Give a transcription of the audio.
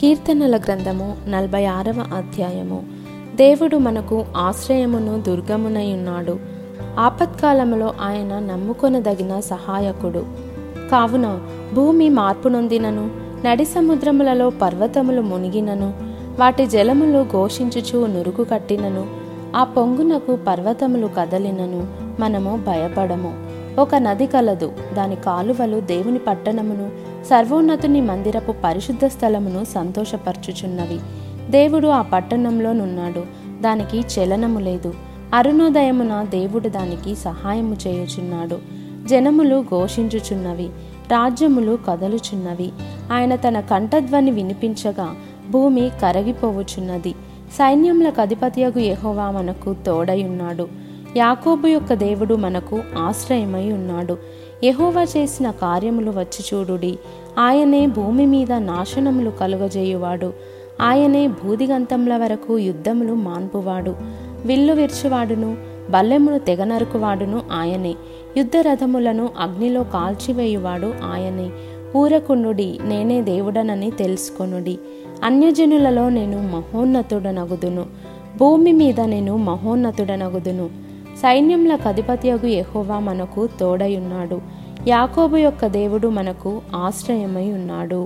కీర్తనల గ్రంథము నలభై ఆరవ అధ్యాయము. దేవుడు మనకు ఆశ్రయమును దుర్గమునై ఉన్నాడు. ఆపత్కాలములో ఆయన నమ్ముకొనదగిన సహాయకుడు. కావున భూమి మార్పు నొందినను నడి సముద్రములలో పర్వతములు మునిగినను వాటి జలములు ఘోషించుచు నురుగు కట్టినను ఆ పొంగునకు పర్వతములు కదలినను మనము భయపడము. ఒక నది కలదు. దాని కాలువలు దేవుని పట్టణమును సర్వోన్నతుని మందిరపు పరిశుద్ధ స్థలమును సంతోషపరచుచున్నవి. దేవుడు ఆ పట్టణంలోనున్నాడు దానికి చలనము లేదు. అరుణోదయమున దేవుడు దానికి సహాయము చేయుచున్నాడు. జనములు ఘోషించుచున్నవి. రాజ్యములు కదలుచున్నవి. ఆయన తన కంఠధ్వని వినిపించగా భూమి కరగిపోవుచున్నది. సైన్యములకు అధిపతియగు యహోవా మనకు తోడయున్నాడు. యాకోబు యొక్క దేవుడు మనకు ఆశ్రయమై ఉన్నాడు. యహోవా చేసిన కార్యములు వచ్చి చూడుడి ఆయనే భూమి మీద నాశనములు కలుగజేయువాడు. ఆయనే భూదిగంతముల వరకు యుద్ధములు మాన్పువాడు. విల్లు విర్చువాడును బల్లెమును తెగనరుకువాడును ఆయనే. యుద్ధ రథములను అగ్నిలో కాల్చివేయువాడు ఆయనే. ఊరకుండుడి నేనే దేవుడనని తెలుసుకొనుడి. అన్యజనులలో నేను మహోన్నతుడనగుదును. భూమి మీద నేను మహోన్నతుడనగుదును. సైన్యములకు అధిపత్యగు ఎహోవా మనకు తోడయున్నాడు యాకోబు యొక్క దేవుడు మనకు ఆశ్రయమై ఉన్నాడు.